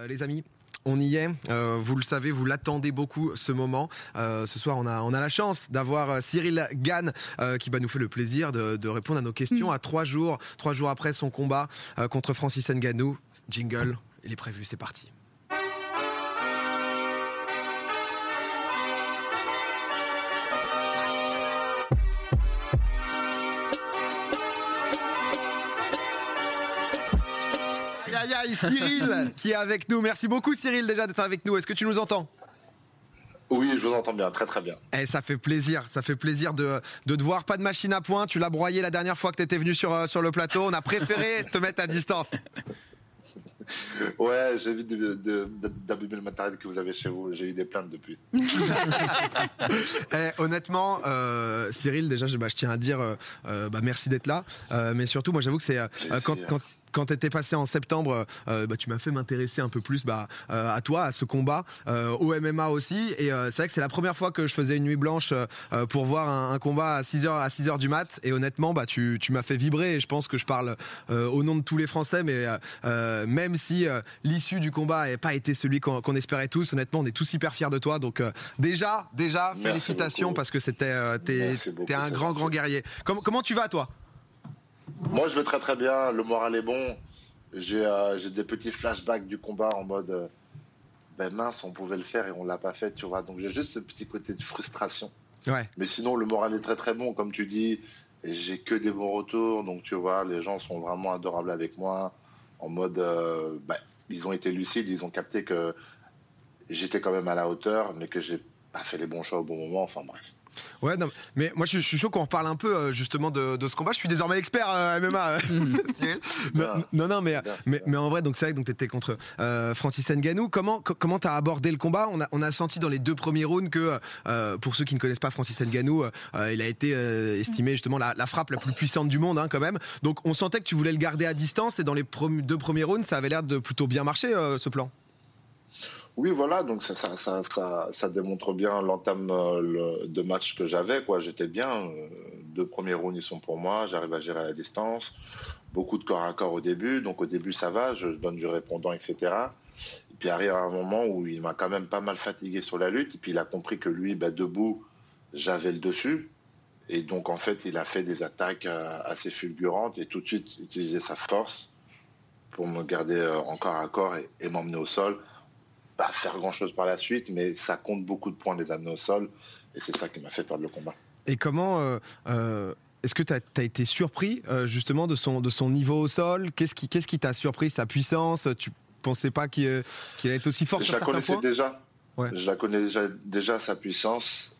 Euh, les amis, on y est, euh, vous le savez, vous l'attendez beaucoup ce moment. Euh, ce soir, on a, on a la chance d'avoir Cyril Gann euh, qui va nous faire le plaisir de, de répondre à nos questions à trois jours, trois jours après son combat contre Francis Ngannou. Jingle, il est prévu, c'est parti. Aïe, Cyril qui est avec nous. Merci beaucoup Cyril déjà d'être avec nous. Est-ce que tu nous entends? Oui, je vous entends bien, très très bien. Eh, ça fait plaisir, ça fait plaisir de, de te voir. Pas de machine à point, tu l'as broyé la dernière fois que tu étais venu sur, euh, sur le plateau. On a préféré te mettre à distance. Ouais, j'évite d'abîmer le matériel que vous avez chez vous. J'ai eu des plaintes depuis. Eh, honnêtement, euh, Cyril, déjà, je, bah, je tiens à dire euh, bah, merci d'être là. Euh, mais surtout, moi, j'avoue que c'est quand, quand, quand tu étais passé en septembre, euh, bah, tu m'as fait m'intéresser un peu plus bah, euh, à toi, à ce combat, euh, au MMA aussi. Et euh, c'est vrai que c'est la première fois que je faisais une nuit blanche euh, pour voir un, un combat à 6h à 6 heures du mat. Et honnêtement, bah, tu, tu m'as fait vibrer. Et je pense que je parle euh, au nom de tous les Français. Mais euh, euh, même si euh, l'issue du combat n'avait pas été celui qu'on espérait tous, honnêtement, on est tous hyper fiers de toi. Donc euh, déjà, déjà, Merci félicitations beaucoup. parce que c'était euh, t'es un grand, grand guerrier. Comment, comment tu vas, toi? Moi, je vais très très bien. Le moral est bon. J'ai euh, j'ai des petits flashbacks du combat en mode euh, ben mince, on pouvait le faire et on l'a pas fait, tu vois. Donc j'ai juste ce petit côté de frustration. Ouais. Mais sinon, le moral est très très bon, comme tu dis. Et j'ai que des bons retours. Donc tu vois, les gens sont vraiment adorables avec moi. En mode, euh, ben, ils ont été lucides, ils ont capté que j'étais quand même à la hauteur, mais que j'ai pas fait les bons choix au bon moment. Enfin bref. Ouais, non, mais moi je, suis- je suis chaud qu'on reparle un peu euh, justement de, de ce combat. Je suis désormais expert euh, MMA, euh, Cyril. Non, non, non, mais, mais, en vrai, donc c'est vrai que donc t'étais contre euh, Francis Ngannou. Comment co- comment t'as abordé le combat? On a on a senti dans les deux premiers rounds que euh, pour ceux qui ne connaissent pas Francis Ngannou, euh, il a été euh, estimé justement la, la frappe la plus puissante du monde hein, quand même. Donc on sentait que tu voulais le garder à distance et dans les deux premiers rounds, ça avait l'air de plutôt bien marcher euh, ce plan. Oui, voilà, donc ça, ça, ça, ça, démontre bien l'entame euh, de match que j'avais. J'étais bien. euh, Deux premiers rounds, ils sont pour moi. J'arrive à gérer à la distance. Beaucoup de corps à corps au début. Donc au début, ça va. Je donne du répondant, etc. Et puis arrive un moment où il m'a quand même pas mal fatigué sur la lutte. Et puis il a compris que lui, bah, debout, j'avais le dessus. Et donc en fait, il a fait des attaques euh, assez fulgurantes et tout de suite utilisé sa force pour me garder en corps à corps et m'emmener au sol pas faire grand chose par la suite, mais ça compte beaucoup de points de les amener au sol, et c'est ça qui m'a fait perdre le combat. Et comment euh, euh, est-ce que tu as, été surpris euh, justement de son, de son niveau au sol? Qu'est-ce qui qui t'a surpris Sa puissance? Tu pensais pas qu'il qu'il allait être aussi fort Je sur la connaissais points? déjà. Ouais. Je la connais déjà, déjà sa puissance,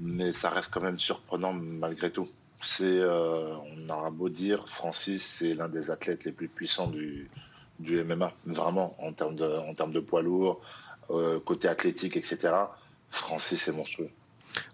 mais ça reste quand même surprenant malgré tout. C'est, euh, on aura beau dire, Francis, c'est l'un des athlètes les plus puissants du, du MMA, vraiment en termes de, poids lourd, euh, côté athlétique, etc. Francis, c'est monstrueux.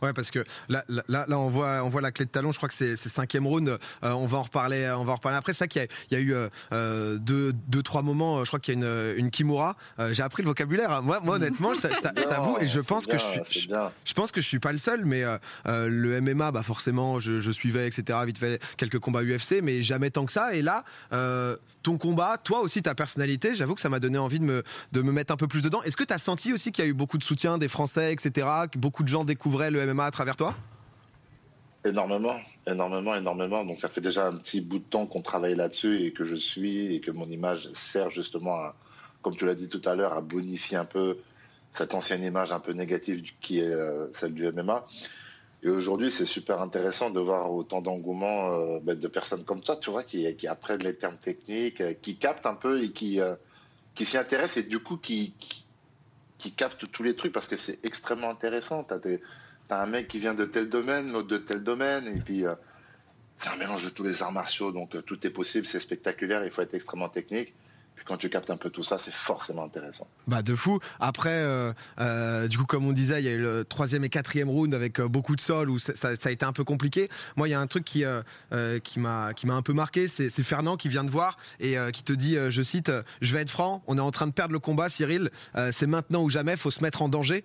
Ouais, parce que là, là, on voit, on voit la clé de talon. Je crois que c'est c'est cinquième round. Euh, on va en reparler, on va en reparler après. C'est ça qu'il y a, il y a eu euh, euh, deux, deux, trois moments. euh, Je crois qu'il y a une, une kimura. Euh, J'ai appris le vocabulaire. hein. Moi, moi, honnêtement, je t'a- je t'a- je t'avoue, et je pense que je suis. Je pense que je suis pas le seul, mais euh, euh, le MMA, bah forcément, je, je suivais, etc. Vite fait quelques combats UFC, mais jamais tant que ça. Et là, euh, ton combat, toi aussi ta personnalité, j'avoue que ça m'a donné envie de me de me mettre un peu plus dedans. Est-ce que tu as senti aussi qu'il y a eu beaucoup de soutien des Français, etc. Que beaucoup de gens découvraient le MMA à travers toi? Énormément, énormément, énormément. Donc ça fait déjà un petit bout de temps qu'on travaille là-dessus et que je suis et que mon image sert justement comme tu l'as dit tout à l'heure, à bonifier un peu cette ancienne image un peu négative qui est euh, celle du MMA. Et aujourd'hui, c'est super intéressant de voir autant d'engouement euh, ben, de personnes comme toi, tu vois, qui, apprennent les termes techniques, euh, qui captent un peu et qui, qui s'y intéressent et du coup qui, qui captent tous les trucs parce que c'est extrêmement intéressant. T'as un mec qui vient de tel domaine, l'autre de tel domaine, et puis euh, c'est un mélange de tous les arts martiaux, donc euh, tout est possible, c'est spectaculaire, il faut être extrêmement technique. Puis quand tu captes un peu tout ça, c'est forcément intéressant. Bah de fou. Après, euh, euh, du coup, comme on disait, il y a eu le troisième et quatrième round avec euh, beaucoup de sol où ça, a été un peu compliqué. Moi, il y a un truc qui qui m'a qui m'a un peu marqué, c'est Fernand qui vient de voir et qui te dit, je cite, je vais être franc, on est en train de perdre le combat, Cyril. C'est maintenant ou jamais, faut se mettre en danger.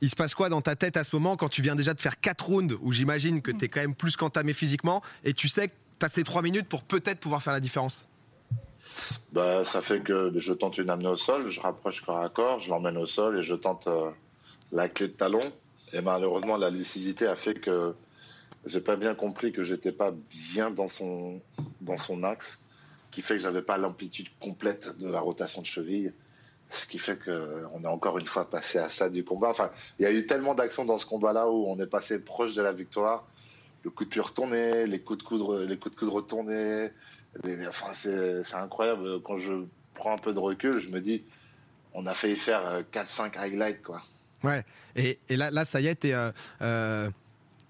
Il se passe quoi dans ta tête à ce moment quand tu viens déjà de faire quatre rounds où j'imagine que t'es quand même plus qu'entamé physiquement et tu sais que t'as ces trois minutes pour peut-être pouvoir faire la différence? Bah, Ça fait que je tente une amenée au sol, je rapproche corps à corps, je l'emmène au sol et je tente euh, la clé de talon. Et malheureusement, la lucidité a fait que j'ai pas bien compris que j'étais pas bien dans son, dans son axe, qui fait que j'avais pas l'amplitude complète de la rotation de cheville. Ce qui fait qu'on est encore une fois passé à ça du combat. Enfin, il y a eu tellement d'actions dans ce combat-là où on est passé proche de la victoire. Le coup de pied retourné, les coups de coude, les coups de coude retournés. Enfin, c'est incroyable. Quand je prends un peu de recul, je me dis, on a failli faire 4-5 euh, highlights, quoi. Ouais. Et, et là, là, ça y est, t'es. Euh, euh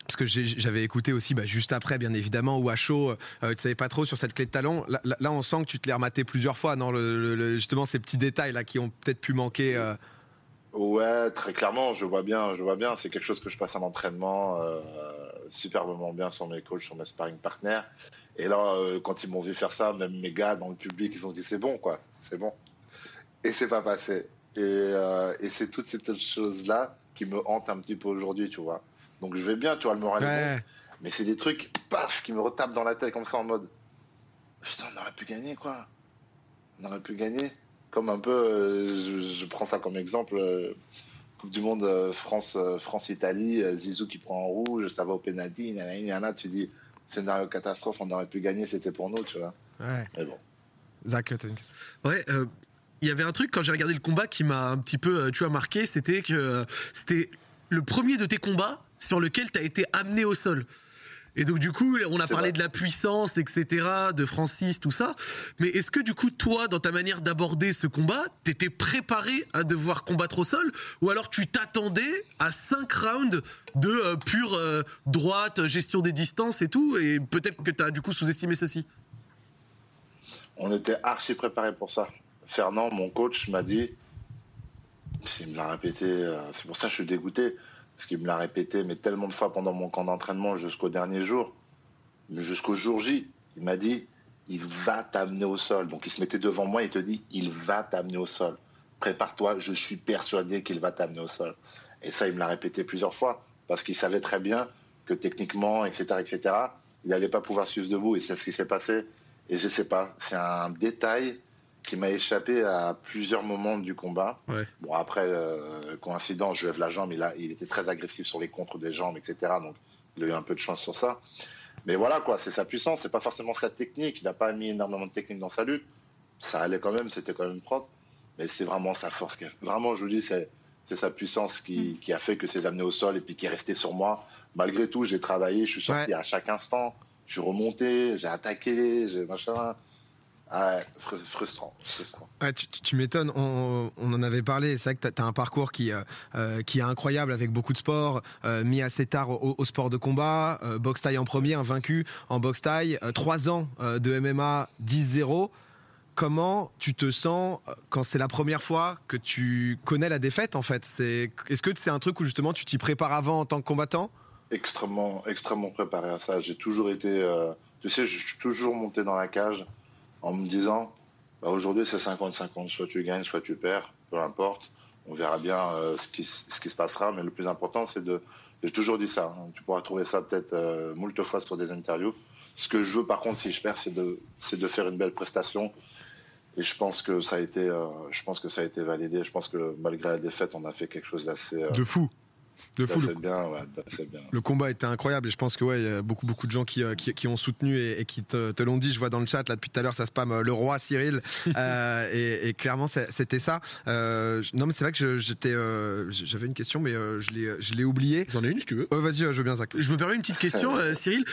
parce que j'avais écouté aussi bah, juste après, bien évidemment, ou à chaud, euh, tu savais pas trop sur cette clé de talon. Là, on sent que tu te l'es rematé plusieurs fois, non le, Justement, ces petits détails là qui ont peut-être pu manquer. Euh. Ouais, très clairement, je vois bien, je vois bien. C'est quelque chose que je passe en entraînement euh, superbement bien sur mes coachs, sur mes sparring partners. Et là, euh, quand ils m'ont vu faire ça, même mes gars dans le public, ils ont dit c'est bon, quoi, c'est bon. Et c'est pas passé. Et, et c'est toutes ces choses là qui me hantent un petit peu aujourd'hui, tu vois. Donc je vais bien, tu vois, le moral est bon. Mais c'est des trucs, paf, qui me retapent dans la tête comme ça en mode Putain, on aurait pu gagner quoi. On aurait pu gagner. Comme un peu, euh, je, prends ça comme exemple euh, Coupe du Monde euh, France, France-Italie, Zizou qui prend en rouge, ça va au pénalty, là, tu dis scénario catastrophe, on aurait pu gagner, c'était pour nous, tu vois. Ouais. Mais bon. Zach, Ouais, il y avait un truc quand j'ai regardé le combat qui m'a un petit peu, tu vois, marqué, c'était que c'était le premier de tes combats sur lequel tu as été amené au sol. Et donc du coup, on a parlé de la puissance, etc., de Francis, tout ça. Mais est-ce que du coup, toi, dans ta manière d'aborder ce combat, t'étais préparé à devoir combattre au sol, ou alors tu t'attendais à 5 rounds de euh, pure euh, droite, gestion des distances et tout, et peut-être que tu as du coup sous-estimé ceci? On était archi préparé pour ça. Fernand, mon coach, m'a dit, il me l'a répété, euh, c'est pour ça que je suis dégoûté parce qu'il me l'a répété, mais tellement de fois pendant mon camp d'entraînement jusqu'au dernier jour, jusqu'au jour J, il m'a dit, il va t'amener au sol. Donc il se mettait devant moi et te dit, il va t'amener au sol. Prépare-toi, je suis persuadé qu'il va t'amener au sol. Et ça, il me l'a répété plusieurs fois, parce qu'il savait très bien que techniquement, etc., etc., il n'allait pas pouvoir suivre debout. Et c'est ce qui s'est passé. Et je sais pas, c'est un détail qui m'a échappé à plusieurs moments du combat. Bon, après, euh, coïncidence, je lève la jambe, il, a, il était très agressif sur les contres des jambes, etc. Donc, il a eu un peu de chance sur ça. Mais voilà, quoi, c'est sa puissance, c'est pas forcément sa technique. Il n'a pas mis énormément de technique dans sa lutte. Ça allait quand même, c'était quand même propre. Mais c'est vraiment sa force. Vraiment, je vous dis, c'est, c'est sa puissance qui, mm. qui, a fait que c'est amené au sol et puis qui est resté sur moi. Malgré tout, j'ai travaillé, je suis sorti à chaque instant. Je suis remonté, j'ai attaqué, j'ai machin. Ah frustrant. frustrant. tu, m'étonnes, on, en avait parlé, c'est vrai que tu as, un parcours qui, euh, euh, qui est incroyable avec beaucoup de sports, euh, mis assez tard au, sport de combat, boxe taille en premier, un vaincu en boxe taille, 3 ans de MMA 10-0. Comment tu te sens quand c'est la première fois que tu connais la défaite en fait? Est-ce que c'est un truc où justement tu t'y prépares avant en tant que combattant? Extrêmement, extrêmement préparé à ça. J'ai toujours été, tu sais, je suis toujours monté dans la cage en me disant bah, aujourd'hui c'est 50-50, soit tu gagnes, soit tu perds, peu importe. On verra bien euh, ce, qui, se passera, mais le plus important c'est de. J'ai toujours dit ça. Hein. tu pourras trouver ça peut-être euh, moult fois sur des interviews. Ce que je veux par contre si je perds, c'est de, de faire une belle prestation. Et je pense que ça a été, euh, je pense que ça a été validé. Je pense que malgré la défaite, on a fait quelque chose d'assez. de fou. Le, fou, le, bien, le combat était incroyable et je pense que ouais, y a beaucoup beaucoup de gens qui, euh, qui, ont soutenu et, qui te, l'ont dit. Je vois dans le chat là depuis tout à l'heure ça spam euh, le roi Cyril euh, et, clairement c'était ça. non mais c'est vrai que j'étais j'avais une question mais je l'ai je l'ai oublié. J'en ai une si tu veux. Vas-y, je veux bien Zach. Je me permets une petite question Cyril.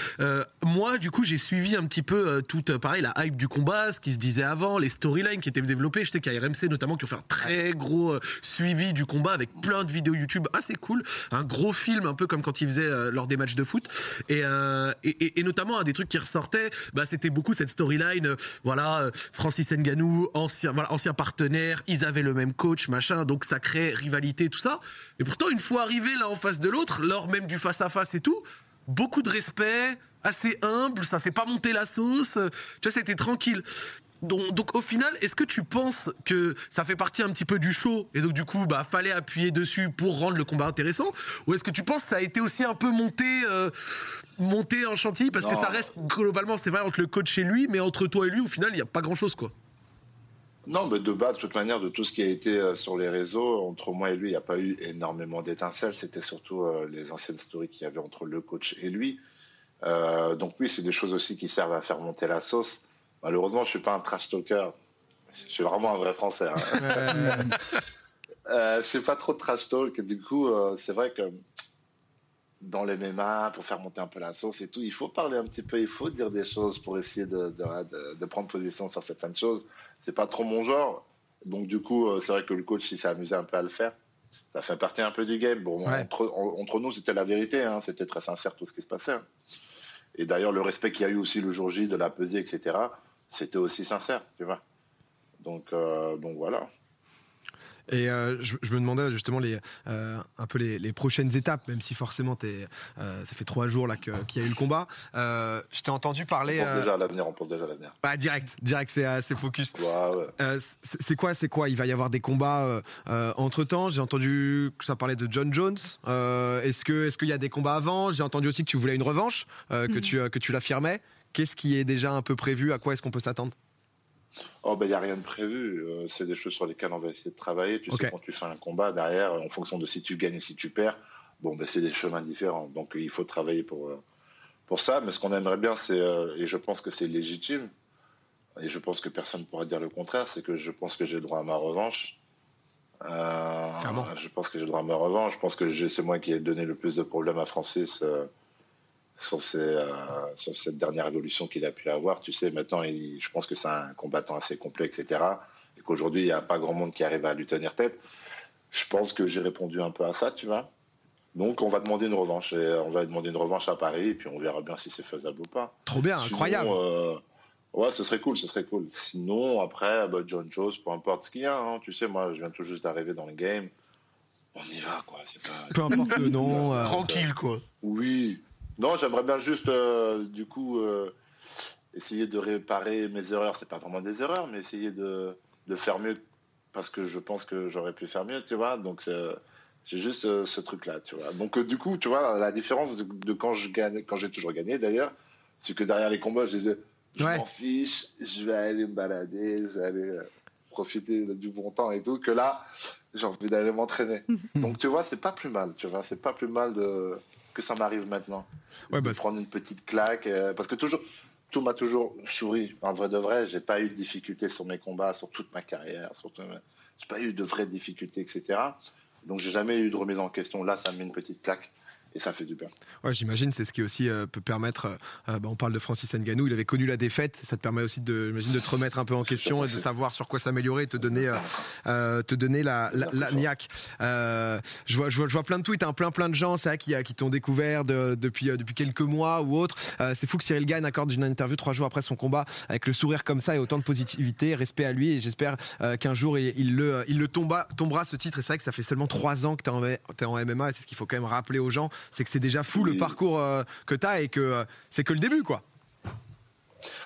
moi du coup j'ai suivi un petit peu toute pareil la hype du combat, ce qui se disait avant, les storylines qui étaient développées. Je sais qu'il y a RMC notamment qui ont fait un très gros suivi du combat avec plein de vidéos YouTube assez cool un gros film, un peu comme quand il faisait euh, lors des matchs de foot. Euh, et, et, notamment, un des trucs qui ressortait, bah, c'était beaucoup cette storyline. Euh, voilà, Francis Nganou, ancien, voilà, ancien partenaire, ils avaient le même coach, machin, donc ça crée rivalité, tout ça. Et pourtant, une fois arrivé là en face de l'autre, lors même du face à face et tout, beaucoup de respect, assez humble, ça fait pas monter la sauce. Tu vois, c'était tranquille. Donc, au final, est-ce que tu penses que ça fait partie un petit peu du show et donc du coup, bah fallait appuyer dessus pour rendre le combat intéressant, ou est-ce que tu penses que ça a été aussi un peu monté, euh, monté en chantier parce que ça reste globalement, c'est vrai entre le coach et lui, mais entre toi et lui, au final, il n'y a pas grand-chose quoi. Non, mais de base, de toute manière, de tout ce qui a été euh, sur les réseaux, entre moi et lui, il n'y a pas eu énormément d'étincelles. C'était surtout euh, les anciennes stories qu'il y avait entre le coach et lui. Euh, donc oui, c'est des choses aussi qui servent à faire monter la sauce. Malheureusement, je suis pas un trash talker. Je suis vraiment un vrai Français. Hein. euh, je suis pas trop trash talk. Du coup, euh, c'est vrai que dans les MMA, pour faire monter un peu la sauce et tout, il faut parler un petit peu, il faut dire des choses pour essayer de, de, de, de prendre position sur certaines choses. C'est pas trop mon genre. Donc du coup, euh, c'est vrai que le coach, il s'est amusé un peu à le faire. Ça fait partie un peu du game. Bon, Ouais. entre, en- entre nous, c'était la vérité. Hein. C'était très sincère tout ce qui se passait. Et d'ailleurs, le respect qu'il y a eu aussi le jour J de la pesée, etc., c'était aussi sincère, tu vois. Donc, euh, donc voilà. Et euh, je, je me demandais justement les, euh, un peu les, les prochaines étapes, même si forcément t'es, euh, ça fait trois jours là que- qu'il y a eu le combat. Euh, je t'ai entendu On parler. pense euh, déjà à l'avenir, on pense déjà à l'avenir. bah, direct, direct, c'est euh, c'est focus. Ouais, ouais. Euh, c'est quoi, c'est quoi? Il va y avoir des combats entre temps. J'ai entendu que ça parlait de John Jones. Euh, est-ce que, est-ce qu'il y a des combats avant? J'ai entendu aussi que tu voulais une revanche, euh, que Mhm. tu, euh, que tu l'affirmais. Qu'est-ce qui est déjà un peu prévu? À quoi est-ce qu'on peut s'attendre? Oh, ben, il n'y a rien de prévu. Euh, c'est des choses sur lesquelles on va essayer de travailler. Tu sais, quand tu fais un combat derrière, en fonction de si tu gagnes ou si tu perds, bon, ben, c'est des chemins différents. Donc, il faut travailler pour, euh, pour ça. Mais ce qu'on aimerait bien, c'est, euh, et je pense que c'est légitime, et je pense que personne ne pourra dire le contraire, c'est que je pense que j'ai le droit à ma revanche. Euh, je pense que j'ai le droit à ma revanche. Je pense que c'est moi qui ai donné le plus de problèmes à Francis euh, sur, euh, sur cette dernière évolution qu'il a pu avoir. Tu sais, maintenant, il- je pense que c'est un combattant assez complet, etc. Et qu'aujourd'hui, il n'y a pas grand monde qui arrive à lui tenir tête. Je pense que j'ai répondu un peu à ça, tu vois. Donc, on va demander une revanche. Et on va demander une revanche à Paris, et puis on verra bien si c'est faisable ou pas. Trop bien, Sinon, incroyable. euh, ouais, ce serait cool, ce serait cool. Sinon, après, bah, John Jones, peu importe ce qu'il y a. hein. Tu sais, moi, je viens tout juste d'arriver dans le game. On y va, quoi. Pas... Peu importe le nom. euh, Tranquille, quoi. Oui. Non, j'aimerais bien juste, euh, du coup, euh, essayer de réparer mes erreurs. C'est pas vraiment des erreurs, mais essayer de, de faire mieux parce que je pense que j'aurais pu faire mieux, tu vois. Donc, c'est j'ai juste euh, ce truc-là, tu vois. Donc, euh, du coup, tu vois, la différence de, de quand je gagne, quand j'ai toujours gagné d'ailleurs, c'est que derrière les combats, je disais, je Ouais. m'en fiche, je vais aller me balader, je vais aller euh, profiter du bon temps et tout. Que là, j'ai envie d'aller m'entraîner. Donc, tu vois, c'est pas plus mal, tu vois. C'est pas plus mal de que ça m'arrive maintenant Ouais, de bah, prendre une petite claque. euh, parce que toujours, tout m'a toujours souri. En vrai de vrai, j'ai pas eu de difficultés sur mes combats, sur toute ma carrière. Tout- J'ai pas eu de vraies difficultés, etc. Donc j'ai jamais eu de remise en question. Là, ça me met une petite claque et ça fait du bien. Ouais, j'imagine, c'est ce qui aussi euh, peut permettre. euh, euh, bah, on parle de Francis Ngannou, il avait connu la défaite. Ça te permet aussi de, j'imagine, de te remettre un peu en question et de savoir sur quoi s'améliorer et te donner, euh, te donner la, la, la niaque. Je vois, je vois, je vois plein de tweets, hein, plein, plein de gens, c'est vrai, qui, qui t'ont découvert de- depuis, depuis quelques mois ou autre. Euh, c'est fou que Cyril Gann accorde une interview trois jours après son combat avec le sourire comme ça et autant de positivité, respect à lui. Et j'espère qu'un jour il, il le, il le tomba, tombera ce titre. Et c'est vrai que ça fait seulement trois ans que en, t'es en MMA. Et c'est ce qu'il faut quand même rappeler aux gens, c'est que c'est déjà fou le parcours euh, que t'as et que euh, c'est que le début, quoi.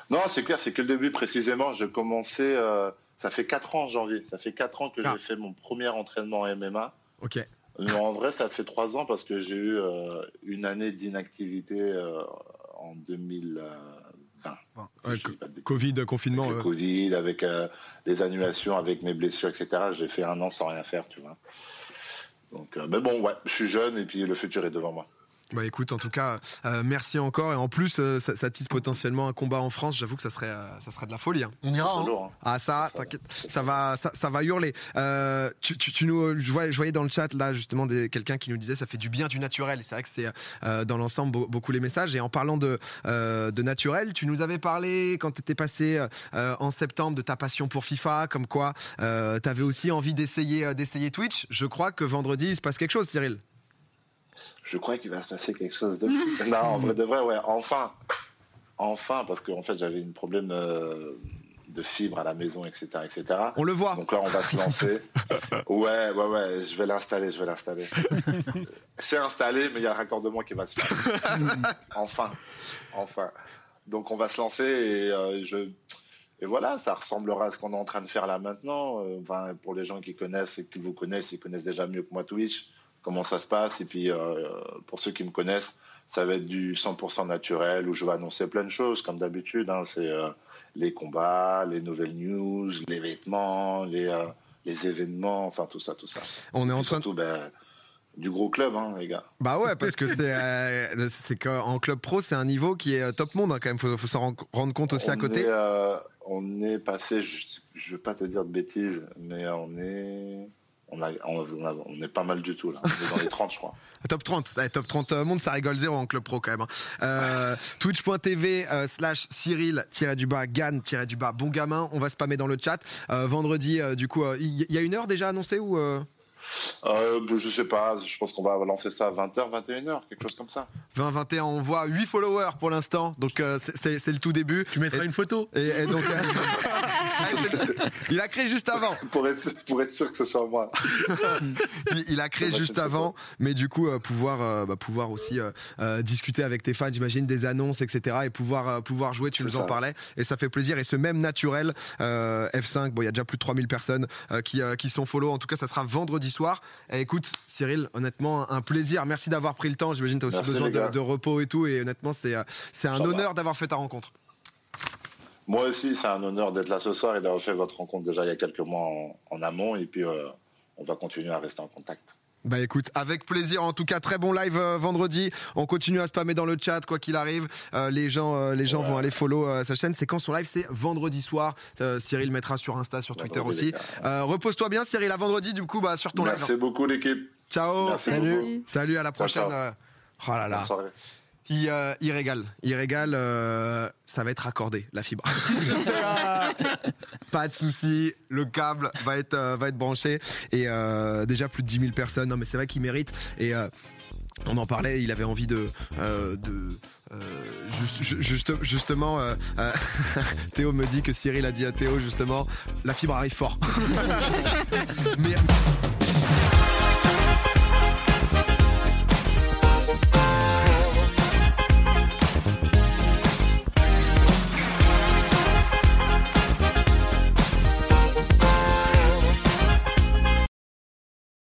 Non, c'est clair, c'est que le début précisément. Je commençais. euh, ça fait 4 ans en janvier. Ça fait 4 ans que Ah. j'ai fait mon premier entraînement en MMA. Ok. Mais en vrai, ça fait 3 ans parce que j'ai eu euh, une année d'inactivité euh, en 2020. Ouais, Si je dis pas de bêtises. Covid, confinement. avec le Covid, avec les annulations, avec mes blessures, etc. J'ai fait un an sans rien faire, tu vois. Donc, euh, mais bon, ouais, je suis jeune et puis le futur est devant moi. Bah écoute, en tout cas, euh, merci encore. Et en plus, euh, ça, ça tisse potentiellement un combat en France. J'avoue que ça serait, euh, ça serait de la folie. hein. On ira. hein. lourd, hein. Ah ça, Ça- t'inquiète, ça- ça va, ça, ça va hurler. Euh, tu, tu, tu nous, je voyais, je voyais dans le chat là justement des- quelqu'un qui nous disait ça fait du bien du naturel. Et C'est vrai que c'est euh, dans l'ensemble beau- beaucoup les messages. Et en parlant de, euh, de naturel, tu nous avais parlé quand tu étais passé euh, en septembre de ta passion pour FIFA, comme quoi euh, tu avais aussi envie d'essayer, euh, d'essayer Twitch. Je crois que vendredi il se passe quelque chose, Cyril. Je crois qu'il va se passer quelque chose de fou. non, en vrai de vrai, ouais, enfin. Enfin, parce qu'en fait, j'avais un problème euh, de fibre à la maison, etc., etc. On le voit. Donc là, on va se lancer. Ouais, ouais, ouais, je vais l'installer, je vais l'installer. C'est installé, mais il y a le raccordement qui va se faire. enfin, enfin. Donc on va se lancer et euh, je. Et voilà, ça ressemblera à ce qu'on est en train de faire là maintenant. Euh, Enfin, pour les gens qui connaissent et qui vous connaissent, ils connaissent déjà mieux que moi Twitch. Comment ça se passe. Et puis, pour ceux qui me connaissent, ça va être du 100% naturel où je vais annoncer plein de choses comme d'habitude. Hein. C'est les combats, les nouvelles news, les vêtements, les, les événements, enfin tout ça, tout ça. On est en train surtout, ben, du gros club, hein, les gars. Bah ouais, parce que c'est euh, c'est qu'en club pro, c'est un niveau qui est euh, top monde hein, quand même. Faut, faut s'en rendre compte aussi on à côté. Est, euh, on est passé, je, je veux pas te dire de bêtises, mais on est on, a, on, est pas mal du tout là. On est dans les 30, je crois. Top 30, top 30 monde, ça rigole zéro en club pro quand même. Hein. Euh, Twitch.tv euh, slash Cyril du bas Gann du bas bon gamin. On va spammer dans le chat. Euh, vendredi, du coup, il y, a une heure déjà annoncée ou euh, je sais pas, je pense qu'on va lancer ça à 20h, 21h, quelque chose comme ça. 20, 21, on voit 8 followers pour l'instant, donc euh, c'est le tout début. Tu mettras une photo et, donc, euh, Il a créé juste avant. pour, être, pour être sûr que ce soit moi. il, a créé juste avant, mais du coup, euh, pouvoir, bah, pouvoir aussi discuter avec tes fans, j'imagine, des annonces, etc. Et pouvoir, pouvoir jouer, tu nous en parlais, et ça fait plaisir. Et ce même naturel, F5, bon, il y a déjà plus de 3000 personnes qui, qui sont follow. En tout cas, ça sera vendredi soir. Écoute, Cyril, honnêtement, un plaisir. Merci d'avoir pris le temps. J'imagine que tu as aussi besoin de, repos et tout. Et honnêtement, c'est euh, un honneur d'avoir fait ta rencontre. Moi aussi, c'est un honneur d'être là ce soir et d'avoir fait votre rencontre déjà il y a quelques mois en, amont. Et puis, euh, on va continuer à rester en contact. Bah écoute, avec plaisir. En tout cas, très bon live euh, vendredi. On continue à spammer dans le chat, quoi qu'il arrive. Euh, les gens, euh, les gens vont aller follow sa chaîne. C'est quand son live? C'est vendredi soir. Cyril mettra sur Insta, sur Twitter aussi. Repose-toi bien, Cyril. À vendredi, du coup, bah, sur ton live. Merci beaucoup, l'équipe. Ciao. Salut. Salut. À la prochaine. Oh là là. Euh, il, régale. Il régale. Euh, ça va être accordé, la fibre. Pas de souci. Le câble va être, euh, va être branché. Et déjà plus de 10 000 personnes. Non, mais c'est vrai qu'il mérite. Et on en parlait. Il avait envie de. de juste, justement, Théo me dit que Cyril a dit à Théo justement, la fibre arrive fort.